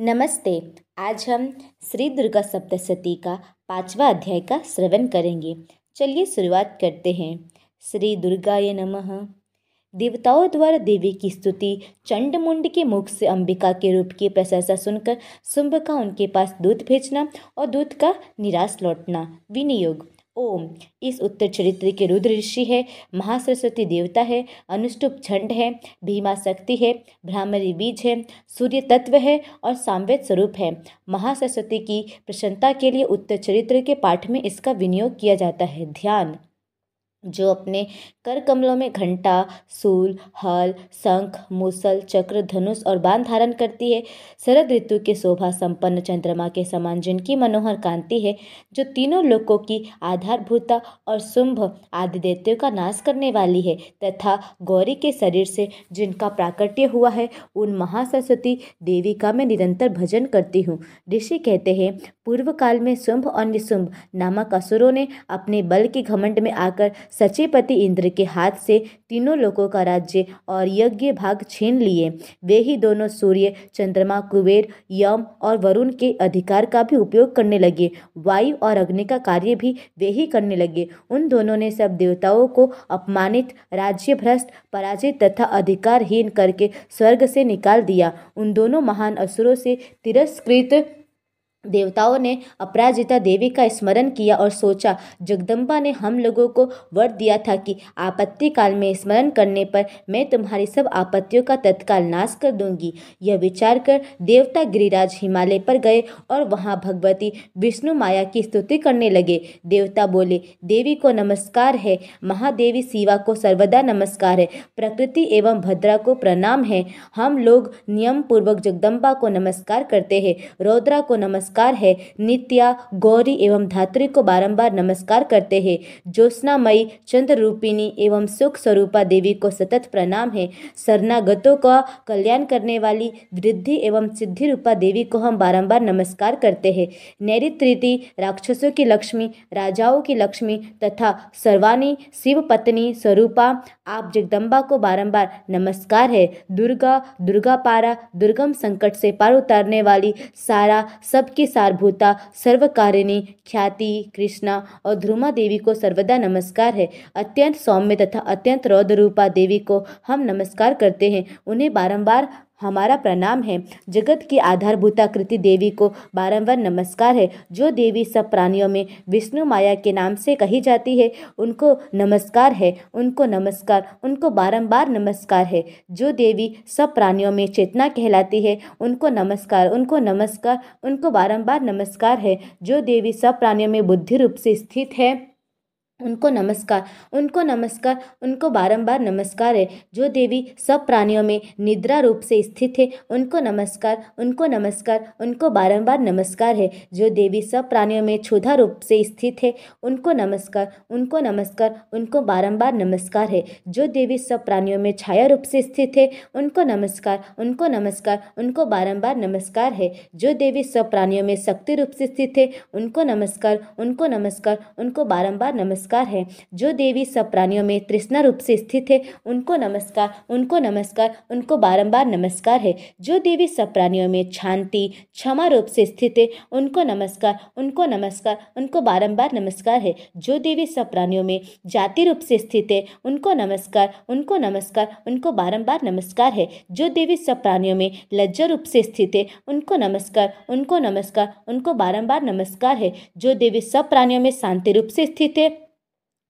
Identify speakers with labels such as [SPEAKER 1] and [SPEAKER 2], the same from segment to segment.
[SPEAKER 1] नमस्ते, आज हम श्री दुर्गा सप्तशती का पांचवा अध्याय का श्रवण करेंगे। चलिए शुरुआत करते हैं। श्री दुर्गाय नमः। देवताओं द्वारा देवी की स्तुति चंड मुंड के मुख से अंबिका के रूप की प्रशंसा सुनकर शुंभ का उनके पास दूध भेजना और दूध का निराश लौटना, विनियोग। ओम। इस उत्तर चरित्र के रुद्र ऋषि है, महासरस्वती देवता है, अनुष्टुप झंड है, भीमा शक्ति है, भ्रामरी बीज है, सूर्य तत्व है और सामवेद स्वरूप है। महासरस्वती की प्रसन्नता के लिए उत्तर चरित्र के पाठ में इसका विनियोग किया जाता है। ध्यान। जो अपने कर कमलों में घंटा, सूल, हल, शंख, मूसल, चक्र, धनुष और बाण धारण करती है। शरद ऋतु के शोभा संपन्न चंद्रमा के समान जिनकी मनोहर कांति है, जो तीनों लोकों की आधारभूता और शुंभ आदि देवताओं का नाश करने वाली है, तथा गौरी के शरीर से जिनका प्राकट्य हुआ है, उन महासरस्वती देवी का मैं निरंतर भजन करती हूँ। ऋषि कहते हैं, पूर्व काल में शुंभ और निशुंभ नामक असुरों ने अपने बल के घमंड में आकर सचिपति इंद्र के हाथ से तीनों लोगों का राज्य और यज्ञ भाग छीन लिए। वे ही दोनों सूर्य, चंद्रमा, कुबेर, यम और वरुण के अधिकार का भी उपयोग करने लगे। वायु और अग्नि का कार्य भी वे ही करने लगे। उन दोनों ने सब देवताओं को अपमानित राज्य भ्रष्ट पराजित तथा अधिकारहीन करके स्वर्ग से निकाल दिया। उन दोनों महान असुरों से तिरस्कृत देवताओं ने अपराजिता देवी का स्मरण किया और सोचा, जगदम्बा ने हम लोगों को वर दिया था कि आपत्ति काल में स्मरण करने पर मैं तुम्हारी सब आपत्तियों का तत्काल नाश कर दूँगी। यह विचार कर देवता गिरिराज हिमालय पर गए और वहाँ भगवती विष्णु माया की स्तुति करने लगे। देवता बोले, देवी को नमस्कार है। महादेवी शिवा को सर्वदा नमस्कार है। प्रकृति एवं भद्रा को प्रणाम है। हम लोग नियम पूर्वक जगदम्बा को नमस्कार करते हैं। रौद्रा को नमस्कार नमस्कार है। नित्या, गौरी एवं धात्री को बारंबार नमस्कार करते हैं। ज्योत्नामयी चंद्र रूपिणी एवं सुख स्वरूपा देवी को सतत प्रणाम है। शरणागतों का कल्याण करने वाली वृद्धि एवं सिद्धि रूपा देवी को हम बारंबार नमस्कार करते हैं। नैरित्रीति राक्षसों की लक्ष्मी, राजाओं की लक्ष्मी तथा सर्वानी शिव पत्नी स्वरूपा, आप जगदम्बा को बारंबार नमस्कार है। दुर्गा दुर्गा पारा दुर्गम संकट से पार उतारने वाली सारा सबकी सारभूता, सर्वकारिणी, ख्याति, कृष्णा और ध्रुमा देवी को सर्वदा नमस्कार है। अत्यंत सौम्य तथा अत्यंत रौद्र रूपा देवी को हम नमस्कार करते हैं। उन्हें बारंबार हमारा प्रणाम है। जगत की आधारभूता कृति देवी को बारंबार नमस्कार है। जो देवी सब प्राणियों में विष्णु माया के नाम से कही जाती है, उनको नमस्कार है। उनको नमस्कार, उनको बारंबार नमस्कार है। जो देवी सब प्राणियों में चेतना कहलाती है, उनको नमस्कार उनको नमस्कार, उनको बारंबार नमस्कार है। जो देवी सब प्राणियों में बुद्धि रूप से स्थित है उनको नमस्कार उनको नमस्कार उनको बारंबार नमस्कार है जो देवी सब प्राणियों में निद्रा रूप से स्थित है उनको नमस्कार उनको नमस्कार उनको बारंबार नमस्कार है जो देवी सब प्राणियों में क्षुधा रूप से स्थित है उनको नमस्कार उनको नमस्कार उनको बारंबार नमस्कार है जो देवी सब प्राणियों में छाया रूप से स्थित है उनको नमस्कार उनको नमस्कार उनको बारंबार नमस्कार है जो देवी सब प्राणियों में शक्ति रूप से स्थित है उनको नमस्कार उनको नमस्कार उनको बारंबार नमस्कार नमस्कार है। जो देवी सब प्राणियों में तृष्णा रूप से स्थित है, उनको नमस्कार उनको नमस्कार, उनको बारंबार नमस्कार है। जो देवी सब प्राणियों में शांति, क्षमा रूप से स्थित है, उनको नमस्कार उनको नमस्कार, उनको बारंबार नमस्कार है। जो देवी सब प्राणियों में जाति रूप से स्थित है, उनको नमस्कार उनको नमस्कार, उनको बारंबार नमस्कार है। जो देवी सब प्राणियों में लज्जा रूप से स्थित है, उनको नमस्कार उनको नमस्कार, उनको बारंबार नमस्कार है। जो देवी सब प्राणियों में शांति रूप से स्थित है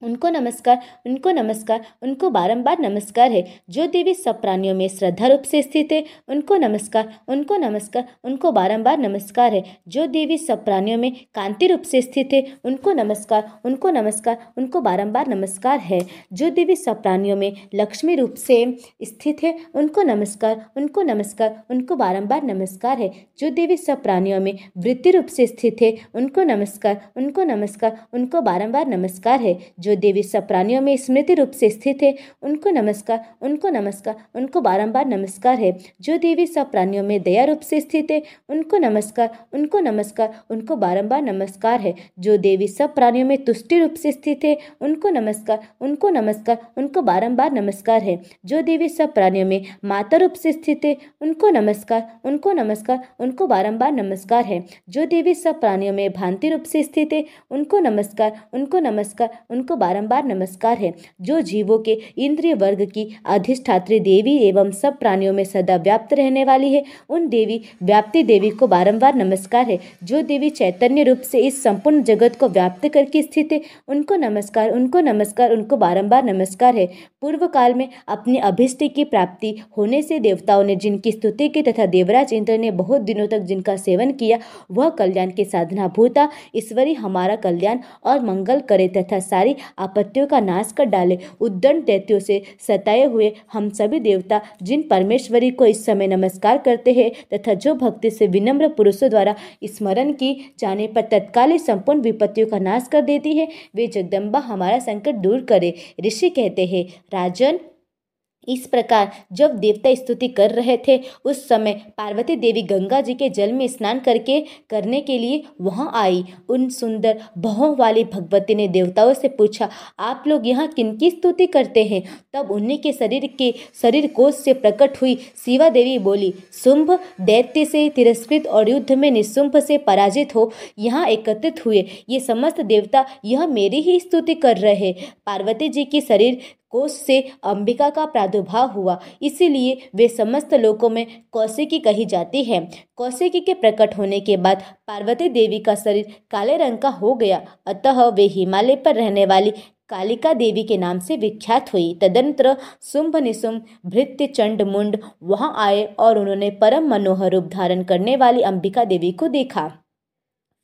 [SPEAKER 1] उनको नमस्कार उनको नमस्कार उनको बारंबार नमस्कार है जो देवी सब प्राणियों में श्रद्धा रूप से स्थित है उनको नमस्कार उनको नमस्कार उनको बारंबार नमस्कार है जो देवी सब प्राणियों में कांति रूप से स्थित है उनको नमस्कार उनको नमस्कार उनको बारंबार नमस्कार है जो देवी सब प्राणियों में लक्ष्मी रूप से स्थित है उनको नमस्कार उनको नमस्कार उनको बारंबार नमस्कार है जो देवी सब प्राणियों में वृत्ति रूप से स्थित है उनको नमस्कार उनको नमस्कार उनको बारंबार नमस्कार है जो देवी सब प्राणियों में स्मृति रूप से स्थित है उनको नमस्कार उनको नमस्कार उनको बारंबार नमस्कार है जो देवी सब प्राणियों में दया रूप से स्थित है उनको नमस्कार उनको नमस्कार उनको बारंबार नमस्कार है जो देवी सब प्राणियों में तुष्टि रूप से स्थित है उनको नमस्कार उनको नमस्कार उनको बारंबार नमस्कार है जो देवी सब प्राणियों में माता रूप से स्थित है उनको नमस्कार उनको नमस्कार उनको बारंबार नमस्कार है जो देवी सब प्राणियों में भांति रूप से स्थित है उनको नमस्कार उनको नमस्कार उनको बारंबार नमस्कार है, जो जीवों के इंद्रिय वर्ग की अधिष्ठात्री देवी एवं सब प्राणियों में सदा व्याप्त रहने वाली है। उन देवी, व्याप्ति देवी को बारंबार नमस्कार है, जो देवी चैतन्य रूप से इस संपूर्ण जगत को व्याप्त करके स्थित है। उनको नमस्कार उनको नमस्कार, उनको बारंबार नमस्कार है। पूर्व काल में अपनी अभिष्ट की प्राप्ति होने से देवताओं ने जिनकी स्तुति की तथा देवराज इंद्र ने बहुत दिनों तक जिनका सेवन किया, वह कल्याण की साधना भूता, ईश्वरी हमारा कल्याण और मंगल करे तथा सारी आपत्तियों का नाश कर डाले। उद्दंड दैत्यों से सताए हुए हम सभी देवता, जिन परमेश्वरी को इस समय नमस्कार करते हैं, तथा जो भक्ति से विनम्र पुरुषों द्वारा स्मरण की जाने पर तत्कालीन संपूर्ण विपत्तियों का नाश कर देती है, वे जगदम्बा हमारा संकट दूर करे। ऋषि कहते हैं, राजन इस प्रकार जब देवता स्तुति कर रहे थे, उस समय पार्वती देवी गंगा जी के जल में स्नान करके, करने के लिए वहाँ आई। उन सुंदर बहों वाली भगवती ने देवताओं से पूछा, आप लोग यहाँ किनकी स्तुति करते हैं? तब उन्हीं के शरीर के, शरीर कोष से प्रकट हुई शिवा देवी बोली, शुंभ दैत्य से तिरस्कृत और युद्ध में निशुंभ से पराजित हो, यहाँ एकत्रित हुए। ये समस्त देवता यह मेरी ही स्तुति कर रहे पार्वती जी की शरीर कोष से अंबिका का प्रादुर्भाव हुआ। इसीलिए वे समस्त लोकों में कौशिकी कही जाती है। कौशिकी के प्रकट होने के बाद पार्वती देवी का शरीर काले रंग का हो गया। अतः वे हिमालय पर रहने वाली कालिका देवी के नाम से विख्यात हुई। तदंतर शुंभ निशुंभ भृत्य चंड मुंड वहाँ आए और उन्होंने परम मनोहर रूप धारण करने वाली अंबिका देवी को देखा।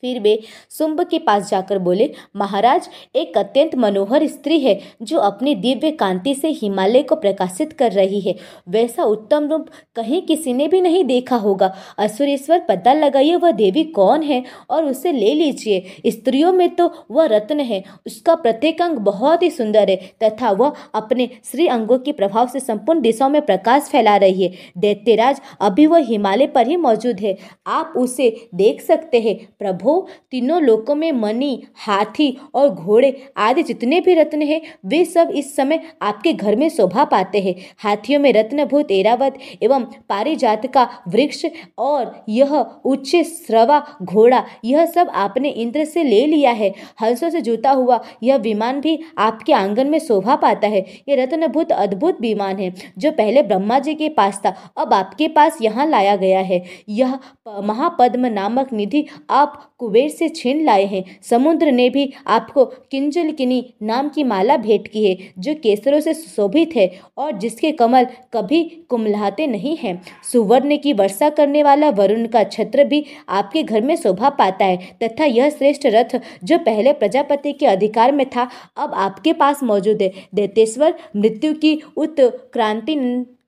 [SPEAKER 1] फिर वे शुंभ के पास जाकर बोले, महाराज, एक अत्यंत मनोहर स्त्री है जो अपनी दिव्य कांति से हिमालय को प्रकाशित कर रही है। वैसा उत्तम रूप कहीं किसी ने भी नहीं देखा होगा। असुरेश्वर पता लगाइए वह देवी कौन है और उसे ले लीजिए। स्त्रियों में तो वह रत्न है, उसका प्रत्येक अंग बहुत ही सुंदर है, तथा वह अपने श्री अंगों के प्रभाव से संपूर्ण दिशाओं में प्रकाश फैला रही है। दैत्यराज, अभी वह हिमालय पर ही मौजूद है। आप उसे देख सकते हैं। प्रभु हो, तीनों लोकों में मनी हाथी और घोड़े आदि जितने भी रत्न हैं, वे सब इस समय आपके घर में शोभा पाते हैं। हाथियों में रत्नभूत एरावत एवं पारिजात का वृक्ष और यह उच्च श्रवा घोड़ा, यह सब आपने इंद्र से ले लिया है। हंसों से जुता हुआ, यह विमान भी आपके आँगन में शोभा पाता है। यह रत्नभूत अद्भुत विमान है, जो पहले ब्रह्मा जी के पास था, अब आपके पास यहाँ लाया गया है। यह महापद्म नामक निधि आप कुबेर से छीन लाए हैं। समुद्र ने भी आपको किंजल किनी नाम की माला भेंट की है, जो केसरों से सुशोभित है और जिसके कमल कभी कुमलाते नहीं हैं। सुवर्ण की वर्षा करने वाला वरुण का छत्र भी आपके घर में शोभा पाता है, तथा यह श्रेष्ठ रथ जो पहले प्रजापति के अधिकार में था, अब आपके पास मौजूद है। दैतेश्वर, मृत्यु की उत्क्रांति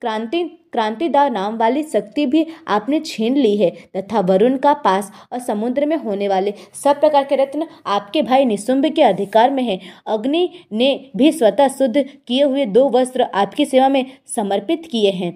[SPEAKER 1] क्रांति क्रांतिदा नाम वाली शक्ति भी आपने छीन ली है, तथा वरुण का पास और समुद्र में होने वाले सब प्रकार के रत्न आपके भाई निशुंभ के अधिकार में है। अग्नि ने भी स्वतः शुद्ध किए हुए दो वस्त्र आपकी सेवा में समर्पित किए हैं।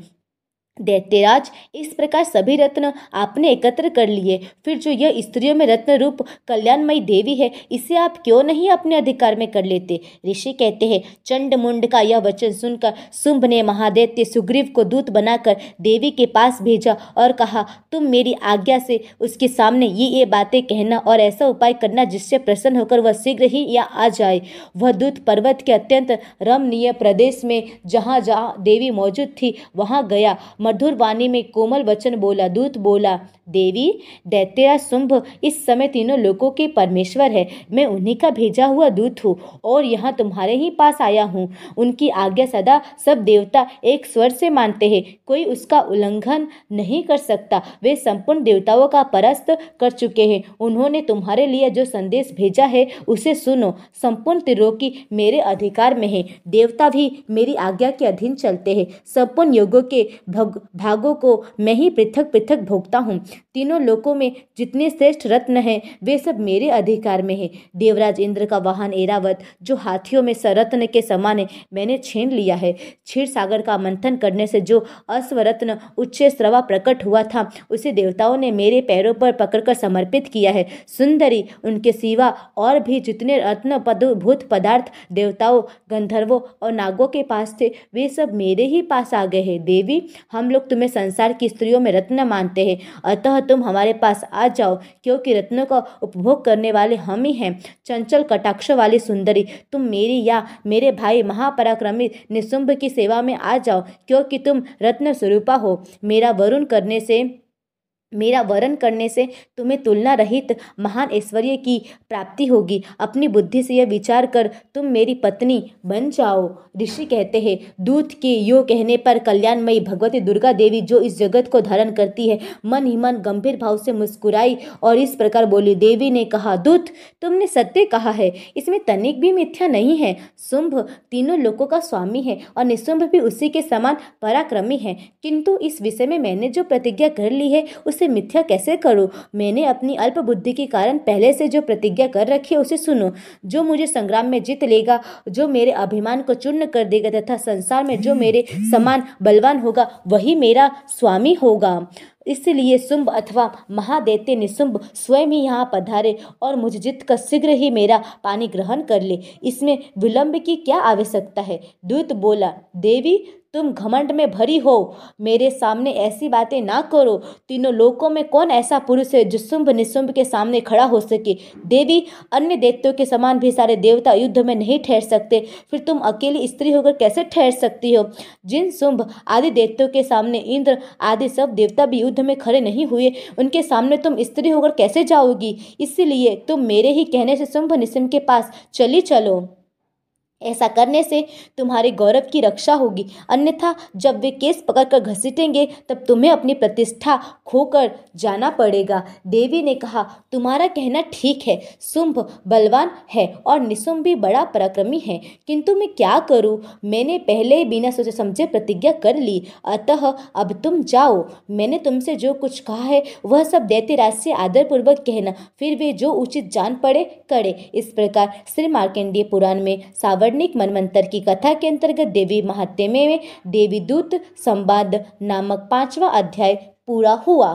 [SPEAKER 1] दैत्यराज, इस प्रकार सभी रत्न आपने एकत्र कर लिए। फिर जो यह स्त्रियों में रत्न रूप कल्याणमयी देवी है, इसे आप क्यों नहीं अपने अधिकार में कर लेते? ऋषि कहते हैं, चंड मुंड का यह वचन सुनकर शुंभ ने महादैत्य सुग्रीव को दूत बनाकर देवी के पास भेजा और कहा, तुम मेरी आज्ञा से उसके सामने ये ये बातें कहना और ऐसा उपाय करना जिससे प्रसन्न होकर वह शीघ्र ही या आ जाए। वह दूत पर्वत के अत्यंत रमणीय प्रदेश में जहाँ जहाँ देवी मौजूद थी, वहाँ गया। मधुर वाणी में कोमल वचन बोला, दूत बोला, देवी, दैत्या शुंभ इस समय तीनों लोगों के परमेश्वर है। मैं उन्हीं का भेजा हुआ दूत हूँ और यहाँ तुम्हारे ही पास आया हूँ। उनकी आज्ञा सदा सब देवता एक स्वर से मानते हैं। कोई उसका उल्लंघन नहीं कर सकता। वे संपूर्ण देवताओं का परस्त कर चुके हैं। उन्होंने तुम्हारे लिए जो संदेश भेजा है, उसे सुनो। संपूर्ण त्रिलोकी मेरे अधिकार में है। देवता भी मेरी आज्ञा के अधीन चलते हैं। संपूर्ण योगों के भग भग को मैं ही पृथक पृथक भोगता हूँ। तीनों लोकों में जितने श्रेष्ठ रत्न हैं, वे सब मेरे अधिकार में है। देवराज इंद्र का वाहन एरावत, जो हाथियों में सरत्न के समान है, मैंने छीन लिया है। क्षीर सागर का मंथन करने से जो अश्वरत्न उच्च स्रवा प्रकट हुआ था, उसे देवताओं ने मेरे पैरों पर पकड़कर समर्पित किया है। सुंदरी, उनके सिवा और भी जितने रत्न पद, भूत पदार्थ, देवताओं, गंधर्वों और नागों के पास थे, वे सब मेरे ही पास आ गए हैं। देवी हम लोग तुम्हें संसार की स्त्रियों में रत्न मानते हैं। अतः तुम हमारे पास आ जाओ, क्योंकि रत्नों का उपभोग करने वाले हम ही हैं। चंचल कटाक्ष वाली सुंदरी, तुम मेरी या मेरे भाई महापराक्रमी निशुंभ की सेवा में आ जाओ, क्योंकि तुम रत्न स्वरूपा हो। मेरा वरुण करने से मेरा वरण करने से तुम्हें तुलना रहित महान ऐश्वर्य की प्राप्ति होगी। अपनी बुद्धि से यह विचार कर तुम मेरी पत्नी बन जाओ। ऋषि कहते हैं, दूत के यो कहने पर कल्याणमयी भगवती दुर्गा देवी जो इस जगत को धारण करती है, मन ही मन गंभीर भाव से मुस्कुराई और इस प्रकार बोली, देवी ने कहा, दूत, तुमने सत्य कहा है। इसमें तनिक भी मिथ्या नहीं है। शुंभ तीनों लोगों का स्वामी है और निशुंभ भी उसी के समान पराक्रमी है। किंतु इस विषय में मैंने जो प्रतिज्ञा कर ली है, उस उसे मिथ्या कैसे करूँ? मैंने अपनी अल्प बुद्धि के कारण पहले से जो प्रतिज्ञा कर रखी है, उसे सुनो। जो मुझे संग्राम में जीत लेगा, जो मेरे अभिमान को चूर्ण कर देगा तथा संसार में जो मेरे समान बलवान होगा, वही मेरा स्वामी होगा। इसलिए शुंभ अथवा महादैत्य निशुंभ स्वयं ही यहाँ पधारे और मुझ जित कर शीघ्र ही मेरा पानी ग्रहण कर ले। इसमें विलंब की क्या आवश्यकता है? दूत बोला, देवी, तुम घमंड में भरी हो। मेरे सामने ऐसी बातें ना करो। तीनों लोकों में कौन ऐसा पुरुष है जो शुंभ निशुंभ के सामने खड़ा हो सके? देवी, अन्य देवताओं के समान भी सारे देवता युद्ध में नहीं ठहर सकते। फिर तुम अकेली स्त्री होकर कैसे ठहर सकती हो? जिन शुंभ आदि देवताओं के सामने इंद्र आदि सब देवता भी युद्ध में खड़े नहीं हुए। उनके सामने तुम स्त्री होकर कैसे जाओगी? इसीलिए तुम मेरे ही कहने से शुंभ निसिम के पास चली चलो। ऐसा करने से तुम्हारे गौरव की रक्षा होगी। अन्यथा जब वे केस पकड़कर घसीटेंगे, तब तुम्हें अपनी प्रतिष्ठा खोकर जाना पड़ेगा। देवी ने कहा, तुम्हारा कहना ठीक है। शुंभ बलवान है और निशुंभ भी बड़ा पराक्रमी है। किंतु मैं क्या करूँ? मैंने पहले ही बिना सोचे समझे प्रतिज्ञा कर ली। अतः अब तुम जाओ। मैंने तुमसे जो कुछ कहा है, वह सब दैत्य राज से आदरपूर्वक कहना। फिर वे जो उचित जान पड़े, करे। इस प्रकार श्री मार्केंडीय पुराण में सावर वर्णिक मनमंत्र की कथा के अंतर्गत देवी महात्म्य में देवी दूत संवाद नामक पांचवा अध्याय पूरा हुआ।